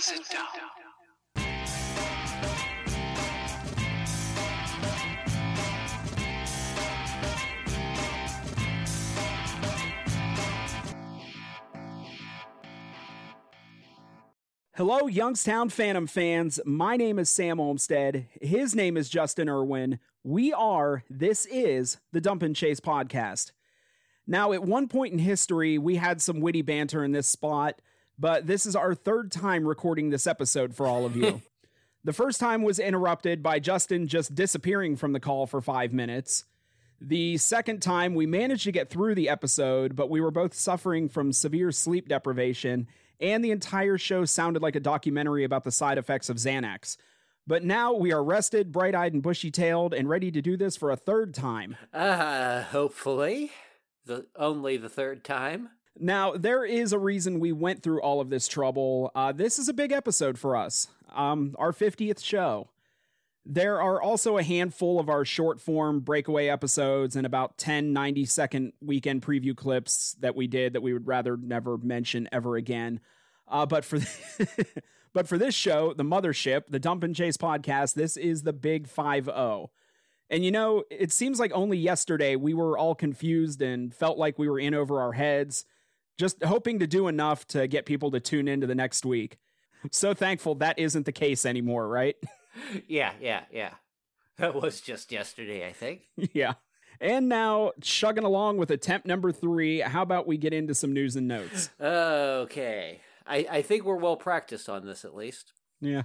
sit down. Hello, Youngstown Phantom fans. My name is Sam Olmstead. His name is Justin Irwin. We are, this is the Dump and Chase podcast. Now, at one point in history, we had some witty banter in this spot, but this is our third time recording this episode for all of you. the first time was interrupted by Justin just disappearing from the call for five minutes. The second time, we managed to get through the episode, but we were both suffering from severe sleep deprivation, and the entire show sounded like a documentary about the side effects of Xanax. But now we are rested, bright eyed, and bushy tailed, and ready to do this for a third time. Uh, hopefully. The only the third time. Now, there is a reason we went through all of this trouble. Uh, this is a big episode for us, um, our 50th show. There are also a handful of our short form breakaway episodes and about 10 90 second weekend preview clips that we did that we would rather never mention ever again. Uh, but for but for this show, the mothership, the Dump and Chase podcast, this is the big 5 0. And you know, it seems like only yesterday we were all confused and felt like we were in over our heads, just hoping to do enough to get people to tune into the next week. So thankful that isn't the case anymore, right? Yeah, yeah, yeah. That was just yesterday, I think. yeah. And now, chugging along with attempt number three, how about we get into some news and notes? Okay. I, I think we're well practiced on this at least. Yeah.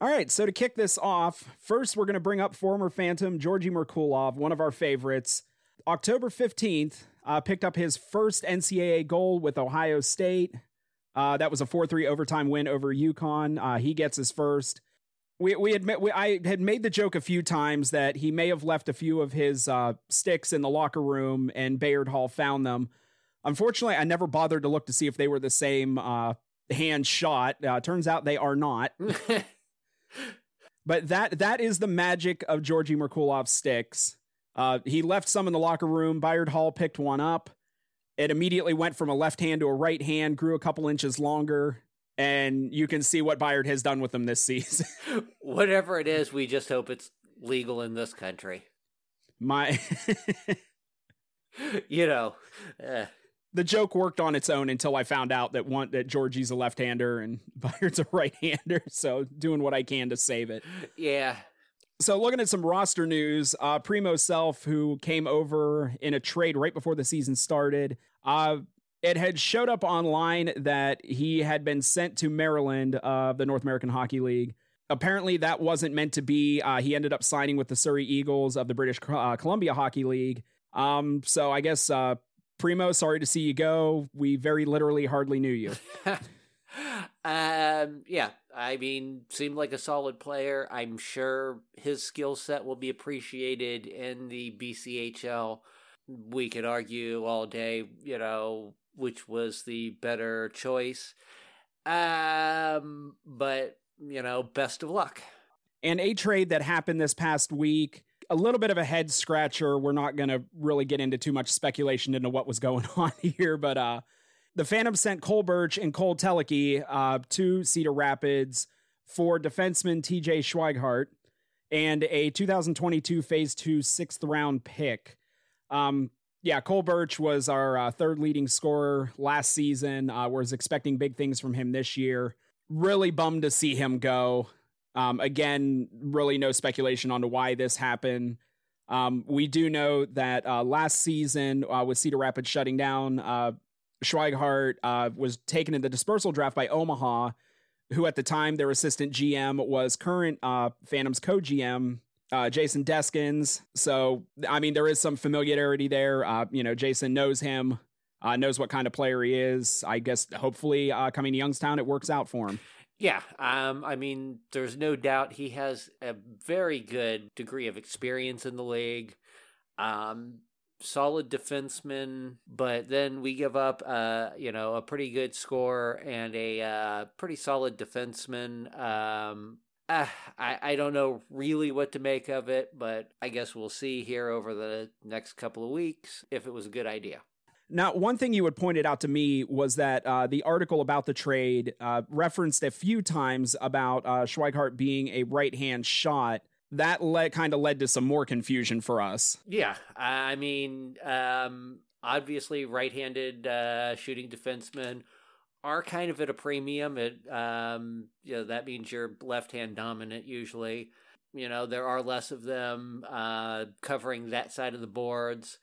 All right, so to kick this off, first we're going to bring up former Phantom Georgy Merkulov, one of our favorites. October 15th, uh, picked up his first NCAA goal with Ohio State. Uh, that was a 4 3 overtime win over UConn. Uh, he gets his first. We, we admit we, I had made the joke a few times that he may have left a few of his uh, sticks in the locker room and Bayard Hall found them. Unfortunately, I never bothered to look to see if they were the same uh, hand shot. Uh, turns out they are not. but that that is the magic of Georgy Merkulov's sticks. Uh, he left some in the locker room. Bayard Hall picked one up. It immediately went from a left hand to a right hand, grew a couple inches longer, and you can see what Bayard has done with them this season. Whatever it is, we just hope it's legal in this country. My, you know, uh, the joke worked on its own until I found out that one that Georgie's a left-hander and Bayard's a right-hander. So doing what I can to save it. yeah. So looking at some roster news, uh, Primo Self, who came over in a trade right before the season started, uh, it had showed up online that he had been sent to Maryland, uh, the North American Hockey League. Apparently, that wasn't meant to be. Uh, he ended up signing with the Surrey Eagles of the British uh, Columbia Hockey League. Um, so I guess uh, Primo, sorry to see you go. We very literally hardly knew you. um, yeah, I mean, seemed like a solid player. I'm sure his skill set will be appreciated in the BCHL. We could argue all day, you know, which was the better choice. Um, but you know, best of luck. And a trade that happened this past week, a little bit of a head scratcher. We're not going to really get into too much speculation into what was going on here, but uh, the Phantom sent Cole Birch and Cole Teleke uh, to Cedar Rapids for defenseman TJ Schweigart and a 2022 Phase 2 sixth round pick. Um, yeah, Cole Birch was our uh, third leading scorer last season. Uh, was expecting big things from him this year. Really bummed to see him go. Um, again, really no speculation on why this happened. Um, we do know that uh, last season, uh, with Cedar Rapids shutting down, Schweigart uh, was taken in the dispersal draft by Omaha, who at the time their assistant GM was current uh, Phantoms co GM uh, Jason Deskins. So, I mean, there is some familiarity there. Uh, you know, Jason knows him, uh, knows what kind of player he is. I guess hopefully uh, coming to Youngstown, it works out for him. Yeah, um, I mean, there's no doubt he has a very good degree of experience in the league. Um, solid defenseman, but then we give up, uh, you know, a pretty good score and a uh, pretty solid defenseman. Um, uh, I, I don't know really what to make of it, but I guess we'll see here over the next couple of weeks if it was a good idea. Now, one thing you had pointed out to me was that uh, the article about the trade uh, referenced a few times about uh, Schweighardt being a right hand shot. That led, kind of led to some more confusion for us. Yeah, I mean, um, obviously, right-handed uh, shooting defensemen are kind of at a premium. It, um, you know, that means you're left-hand dominant usually. You know, there are less of them. Uh, covering that side of the boards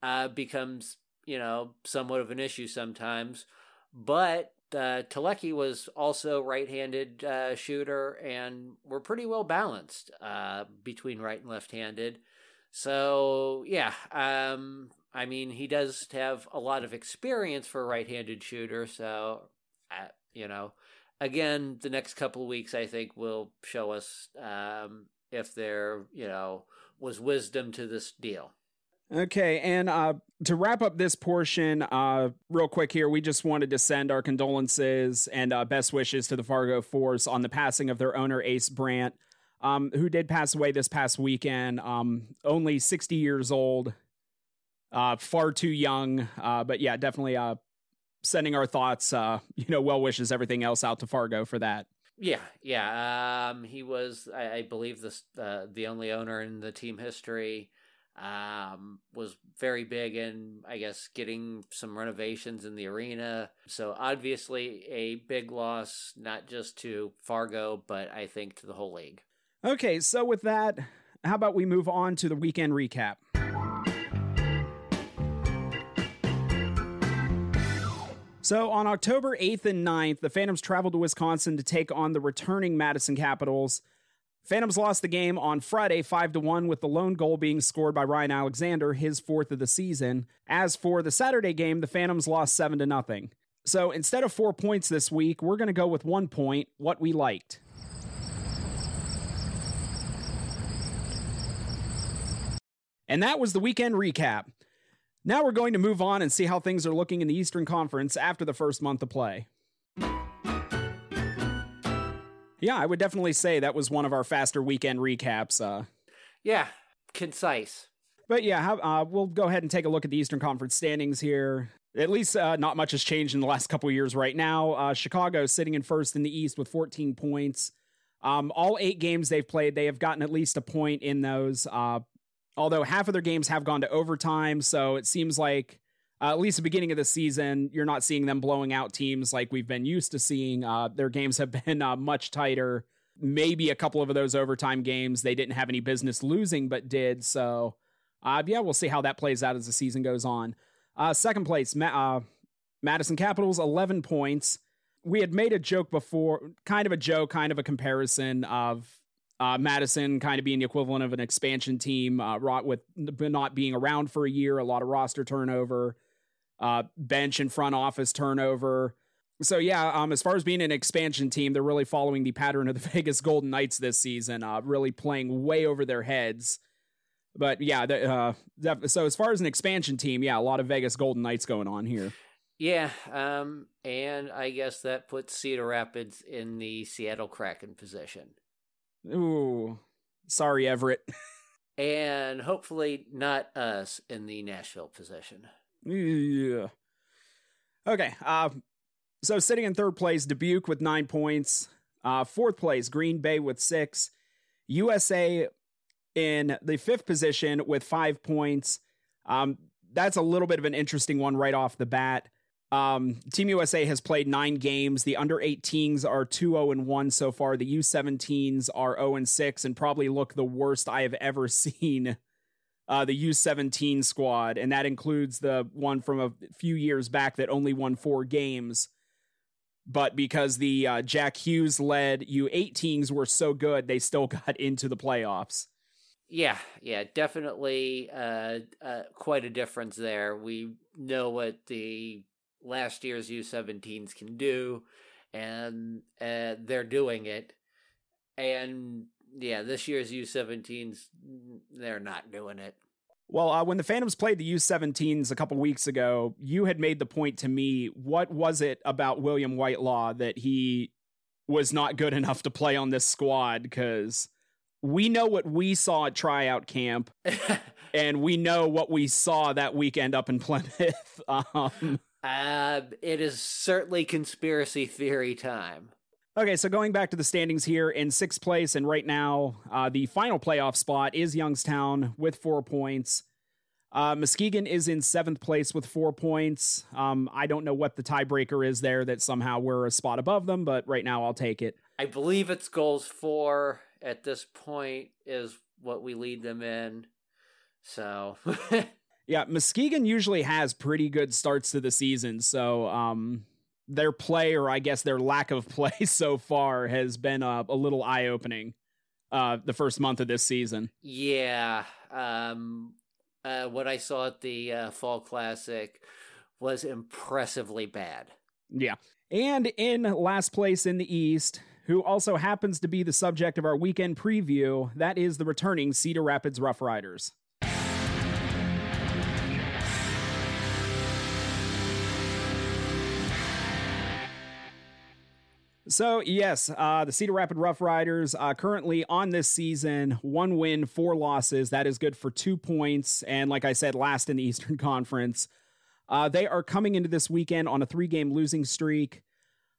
uh, becomes, you know, somewhat of an issue sometimes. But uh, Telecki was also right-handed uh, shooter, and we're pretty well balanced uh, between right and left-handed. So yeah, um, I mean, he does have a lot of experience for a right-handed shooter. So, uh, you know, again, the next couple of weeks, I think, will show us um, if there, you know, was wisdom to this deal. Okay, and uh, to wrap up this portion, uh, real quick here, we just wanted to send our condolences and uh, best wishes to the Fargo Force on the passing of their owner, Ace Brandt, um, who did pass away this past weekend, um, only 60 years old, uh, far too young. Uh, but yeah, definitely uh, sending our thoughts, you know, well wishes, everything else out to Fargo for that. Yeah, yeah. Um, he was, I, I believe, uh, the only owner in the team history um, was very big in, I guess, getting some renovations in the arena. So obviously a big loss, not just to Fargo, but I think to the whole league. Okay, so with that, how about we move on to the weekend recap? So on October 8th and 9th, the Phantoms traveled to Wisconsin to take on the returning Madison Capitals. Phantoms lost the game on Friday 5 to 1 with the lone goal being scored by Ryan Alexander, his fourth of the season. As for the Saturday game, the Phantoms lost 7 to nothing. So instead of 4 points this week, we're going to go with 1 point, what we liked. And that was the weekend recap. Now we're going to move on and see how things are looking in the Eastern Conference after the first month of play. Yeah, I would definitely say that was one of our faster weekend recaps. Uh, yeah, concise. But yeah, how, uh, we'll go ahead and take a look at the Eastern Conference standings here. At least uh, not much has changed in the last couple years right now. Uh, Chicago sitting in first in the East with 14 points. Um, all eight games they've played, they have gotten at least a point in those. Uh, although half of their games have gone to overtime, so it seems like uh, at least the beginning of the season, you're not seeing them blowing out teams like we've been used to seeing. Uh, their games have been uh, much tighter. Maybe a couple of those overtime games they didn't have any business losing, but did. So, uh, yeah, we'll see how that plays out as the season goes on. Uh, second place, Ma- Madison Capitals, 11 points. We had made a joke before, kind of a joke, kind of a comparison of uh, Madison kind of being the equivalent of an expansion team, uh, with not being around for a year, a lot of roster turnover uh, bench and front office turnover. So yeah, um, as far as being an expansion team, they're really following the pattern of the Vegas Golden Knights this season, uh, really playing way over their heads. But yeah, the, uh, that, so as far as an expansion team, yeah, a lot of Vegas Golden Knights going on here. Yeah, um, and I guess that puts Cedar Rapids in the Seattle Kraken position. Ooh, sorry, Everett. and hopefully not us in the Nashville position. Yeah. Okay. Uh, so sitting in third place, Dubuque with nine points. Uh, fourth place, Green Bay with six. USA in the fifth position with five points. Um, that's a little bit of an interesting one right off the bat. Um, Team USA has played nine games. The under 18s are 2 0 1 so far. The U17s are 0 6 and probably look the worst I have ever seen uh, the U17 squad, and that includes the one from a few years back that only won four games. But because the uh, Jack Hughes led U18s were so good, they still got into the playoffs. Yeah, yeah, definitely uh, uh, quite a difference there. We know what the last year's U17s can do, and uh, they're doing it. And yeah, this year's U17s, they're not doing it. Well, uh, when the Phantoms played the U17s a couple weeks ago, you had made the point to me. What was it about William Whitelaw that he was not good enough to play on this squad? Because we know what we saw at tryout camp. and we know what we saw that weekend up in Plymouth. Um, uh, it is certainly conspiracy theory time. Okay, so going back to the standings here in sixth place, and right now, uh, the final playoff spot is Youngstown with for points. Uh, Muskegon is in seventh place with four points. Um, I don't know what the tiebreaker is there that somehow we're a spot above them, but right now I'll take it. I believe it's goals four at this point is what we lead them in. So, yeah, Muskegon usually has pretty good starts to the season. So, um, their play, or I guess their lack of play so far, has been a, a little eye opening. Uh, the first month of this season. Yeah, um, uh, what I saw at the uh, Fall Classic was impressively bad. Yeah. And in last place in the East, who also happens to be the subject of our weekend preview, that is the returning Cedar Rapids Rough Riders. So, yes, uh, the Cedar Rapid Rough Riders uh, currently on this season, one win, four losses. That is good for two points. And like I said, last in the Eastern Conference. Uh, they are coming into this weekend on a three game losing streak.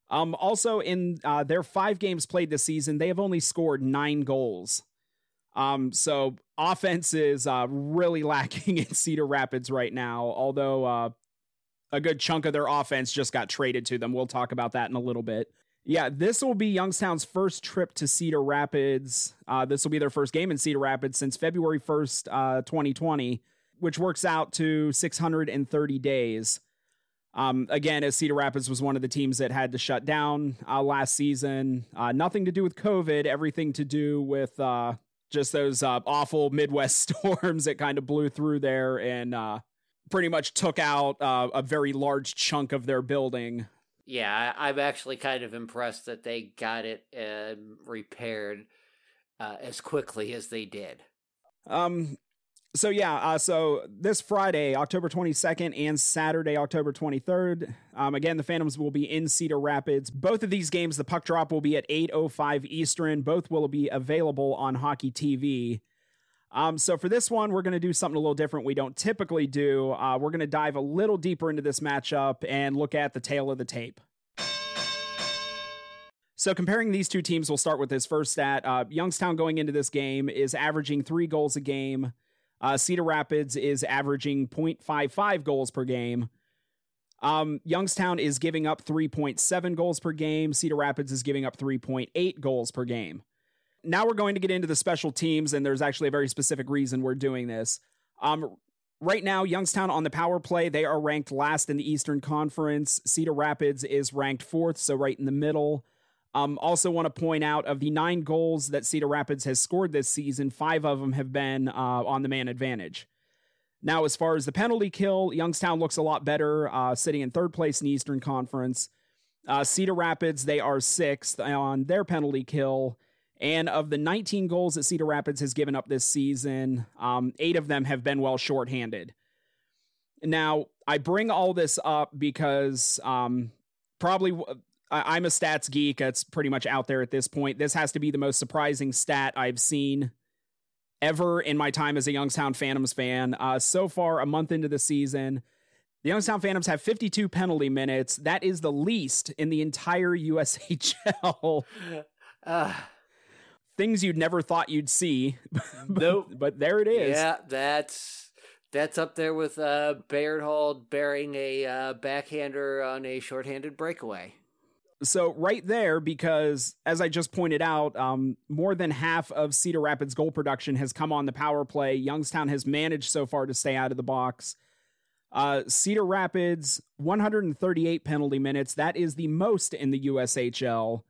Um, also, in uh, their five games played this season, they have only scored nine goals. Um, so, offense is uh, really lacking in Cedar Rapids right now, although uh, a good chunk of their offense just got traded to them. We'll talk about that in a little bit. Yeah, this will be Youngstown's first trip to Cedar Rapids. Uh, this will be their first game in Cedar Rapids since February 1st, uh, 2020, which works out to 630 days. Um, again, as Cedar Rapids was one of the teams that had to shut down uh, last season. Uh, nothing to do with COVID, everything to do with uh, just those uh, awful Midwest storms that kind of blew through there and pretty much took out a very large chunk of their building yeah, I, am actually kind of impressed that they got it uh, repaired uh, as quickly as they did. Um. So yeah. Uh, so this Friday, October 22nd, and Saturday, October 23rd. Um. Again, the Phantoms will be in Cedar Rapids. Both of these games, the puck drop will be at 8:05 Eastern. Both will be available on Hockey TV. Um, so for this one, we're going to do something a little different we don't typically do. Uh, we're going to dive a little deeper into this matchup and look at the tale of the tape. So comparing these two teams, we'll start with this first stat. Uh, Youngstown going into this game is averaging three goals a game. Uh, Cedar Rapids is averaging 0.55 goals per game. Um, Youngstown is giving up 3.7 goals per game. Cedar Rapids is giving up 3.8 goals per game now we're going to get into the special teams, and there's actually a very specific reason we're doing this. Um, right now, Youngstown on the power play, they are ranked last in the Eastern Conference. Cedar Rapids is ranked fourth, so right in the middle. Um, also, want to point out of the nine goals that Cedar Rapids has scored this season, five of them have been uh, on the man advantage. Now, as far as the penalty kill, Youngstown looks a lot better, uh, sitting in third place in the Eastern Conference. Uh, Cedar Rapids, they are sixth on their penalty kill. And of the 19 goals that Cedar Rapids has given up this season, um, eight of them have been well shorthanded. Now, I bring all this up because um, probably I, I'm a stats geek. It's pretty much out there at this point. This has to be the most surprising stat I've seen ever in my time as a Youngstown Phantoms fan. Uh, so far, a month into the season, the Youngstown Phantoms have 52 penalty minutes. That is the least in the entire USHL. Uh, things you'd never thought you'd see. but, nope. But there it is. Yeah, that's that's up there with uh, Bayard Hall bearing a uh, backhander on a shorthanded breakaway. So right there, because as I just pointed out, um, more than half of Cedar Rapids' goal production has come on the power play. Youngstown has managed so far to stay out of the box. Uh, Cedar Rapids, 138 penalty minutes. That is the most in the USHL.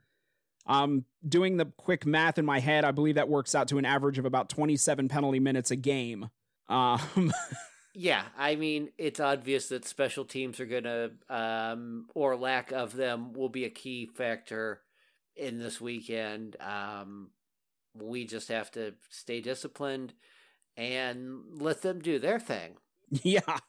Um, doing the quick math in my head, I believe that works out to an average of about 27 penalty minutes a game. Um, yeah, I mean, it's obvious that special teams are going to, um, or lack of them, will be a key factor in this weekend. Um, we just have to stay disciplined and let them do their thing. Yeah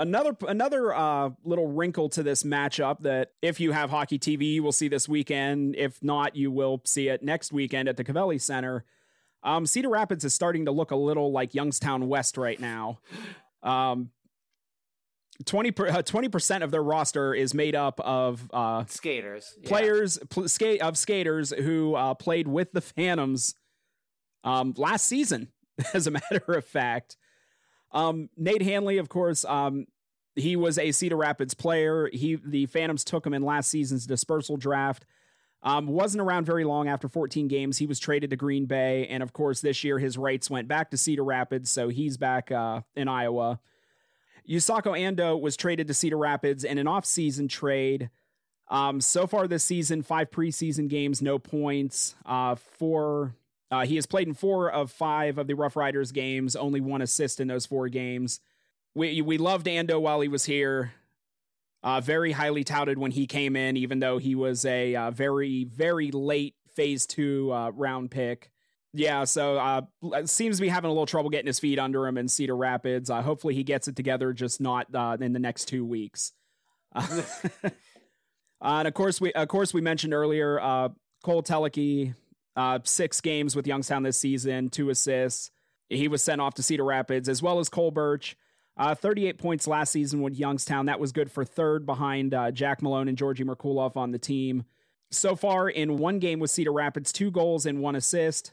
another another uh, little wrinkle to this matchup that if you have hockey TV, you will see this weekend. If not, you will see it next weekend at the Covelli Center. Um, Cedar Rapids is starting to look a little like Youngstown West right now. Um, 20 uh, percent of their roster is made up of uh, skaters, yeah. players pl- skate of skaters who uh, played with the Phantoms um, last season. As a matter of fact, um, Nate Hanley, of course, um, he was a Cedar Rapids player. He the Phantoms took him in last season's dispersal draft. Um, wasn't around very long after 14 games. He was traded to Green Bay, and of course, this year his rights went back to Cedar Rapids, so he's back uh, in Iowa. Yusaku Ando was traded to Cedar Rapids in an offseason trade. Um, so far this season, five preseason games, no points. Uh, four. Uh, he has played in four of five of the Rough Riders games, only one assist in those four games. We we loved Ando while he was here. Uh, very highly touted when he came in, even though he was a uh, very very late phase two uh, round pick yeah, so uh, seems to be having a little trouble getting his feet under him in Cedar Rapids. Uh, hopefully, he gets it together, just not uh, in the next two weeks. Uh, and of course, we of course we mentioned earlier uh, Cole Teleki, uh, six games with Youngstown this season, two assists. He was sent off to Cedar Rapids, as well as Cole Birch. 38 points last season with Youngstown. That was good for third behind Jack Malone and Georgi Merkulov on the team. So far, in one game with Cedar Rapids, two goals and one assist.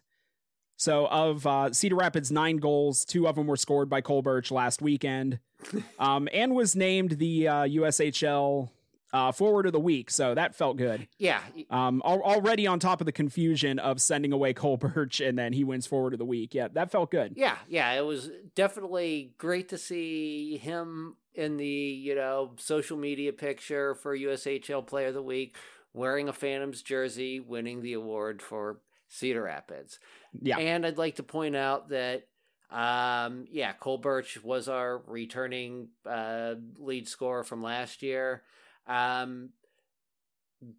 So of uh, Cedar Rapids' nine goals, two of them were scored by Cole Birch last weekend, um, and was named the uh, USHL uh, Forward of the Week. So that felt good. Yeah. Um, al- already on top of the confusion of sending away Cole Birch and then he wins Forward of the Week. Yeah, that felt good. Yeah, yeah, it was definitely great to see him in the you know social media picture for USHL Player of the Week, wearing a Phantoms jersey, winning the award for Cedar Rapids. Yeah. And I'd like to point out that, um, yeah, Cole Birch was our returning uh, lead scorer from last year. Um,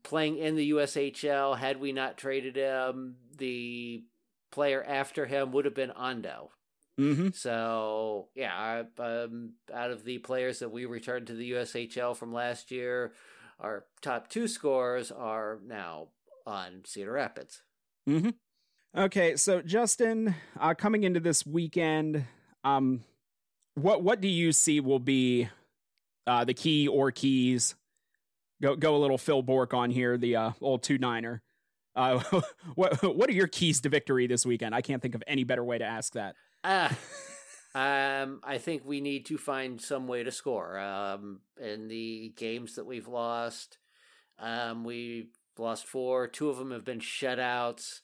playing in the USHL, had we not traded him, the player after him would have been Ando. Mm-hmm. So yeah, I, um, out of the players that we returned to the USHL from last year, our top two scores are now on Cedar Rapids. Mm-hmm. Okay, so Justin, uh, coming into this weekend, um, what what do you see will be uh, the key or keys? Go go a little Phil Bourque on here, the uh, old two niner. Uh, what what are your keys to victory this weekend? I can't think of any better way to ask that. Uh, um, I think we need to find some way to score. Um, in the games that we've lost, um, we lost four. Two of them have been shutouts.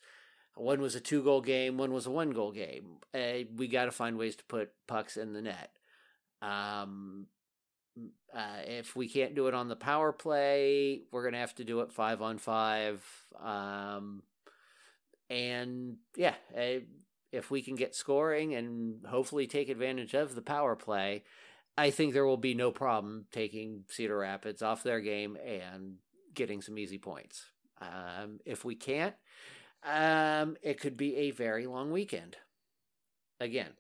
One was a two goal game, one was a one goal game. Uh, we got to find ways to put pucks in the net. Um, uh, if we can't do it on the power play, we're going to have to do it five on five. Um, and yeah, if we can get scoring and hopefully take advantage of the power play, I think there will be no problem taking Cedar Rapids off their game and getting some easy points. Um, if we can't, um, it could be a very long weekend. Again.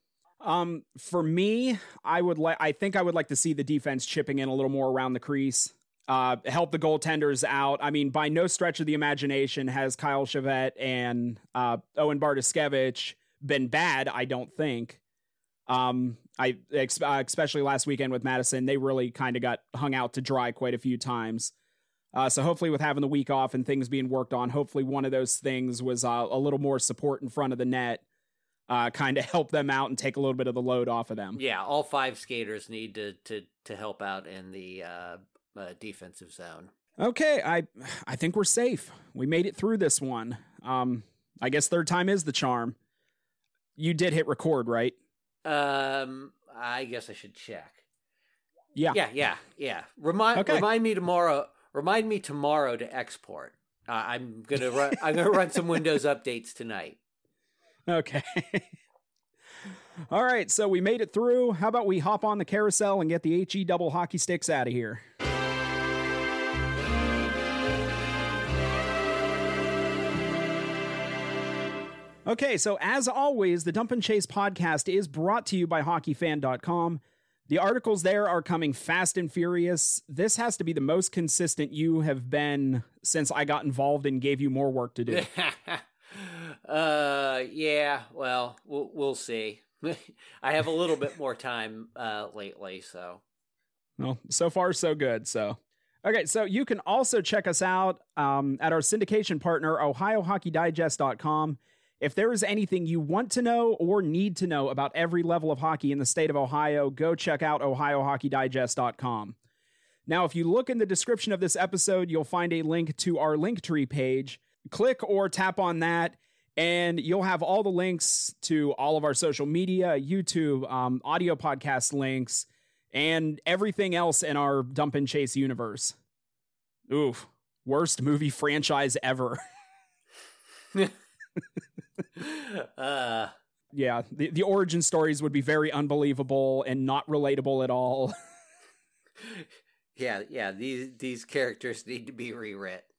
Um, for me, I would like. I think I would like to see the defense chipping in a little more around the crease. Uh, help the goaltenders out. I mean, by no stretch of the imagination has Kyle Chevette and uh, Owen Bartoskevich been bad. I don't think. Um, I uh, especially last weekend with Madison, they really kind of got hung out to dry quite a few times. Uh, so hopefully, with having the week off and things being worked on, hopefully one of those things was uh, a little more support in front of the net, uh, kind of help them out and take a little bit of the load off of them. Yeah, all five skaters need to to to help out in the uh, uh, defensive zone. Okay, I I think we're safe. We made it through this one. Um, I guess third time is the charm. You did hit record, right? Um, I guess I should check. Yeah, yeah, yeah, yeah. Remind okay. remind me tomorrow Remind me tomorrow to export. Uh, I'm gonna run. I'm gonna run some Windows updates tonight. Okay. All right, so we made it through. How about we hop on the carousel and get the HE double hockey sticks out of here? Okay, so as always, the Dump and Chase podcast is brought to you by hockeyfan.com. The articles there are coming fast and furious. This has to be the most consistent you have been since I got involved and gave you more work to do. Uh, yeah. Well, we'll we'll see. I have a little bit more time uh lately, so. Well, so far so good. So, okay, so you can also check us out um, at our syndication partner, OhioHockeyDigest.com. If there is anything you want to know or need to know about every level of hockey in the state of Ohio, go check out OhioHockeyDigest.com. Now, if you look in the description of this episode, you'll find a link to our Linktree page. Click or tap on that, and you'll have all the links to all of our social media, YouTube, um, audio podcast links, and everything else in our Dump and Chase universe. Oof, worst movie franchise ever. uh yeah, the, the origin stories would be very unbelievable and not relatable at all. yeah, yeah, these these characters need to be rewritten.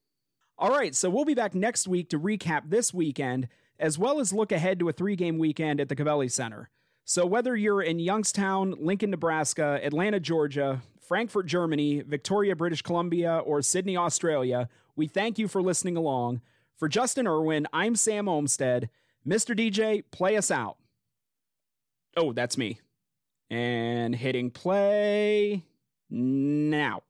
All right, so we'll be back next week to recap this weekend, as well as look ahead to a three game weekend at the Covelli Center. So, whether you're in Youngstown, Lincoln, Nebraska, Atlanta, Georgia, Frankfurt, Germany, Victoria, British Columbia, or Sydney, Australia, we thank you for listening along. For Justin Irwin, I'm Sam Olmstead. Mr. DJ, play us out. Oh, that's me. And hitting play now.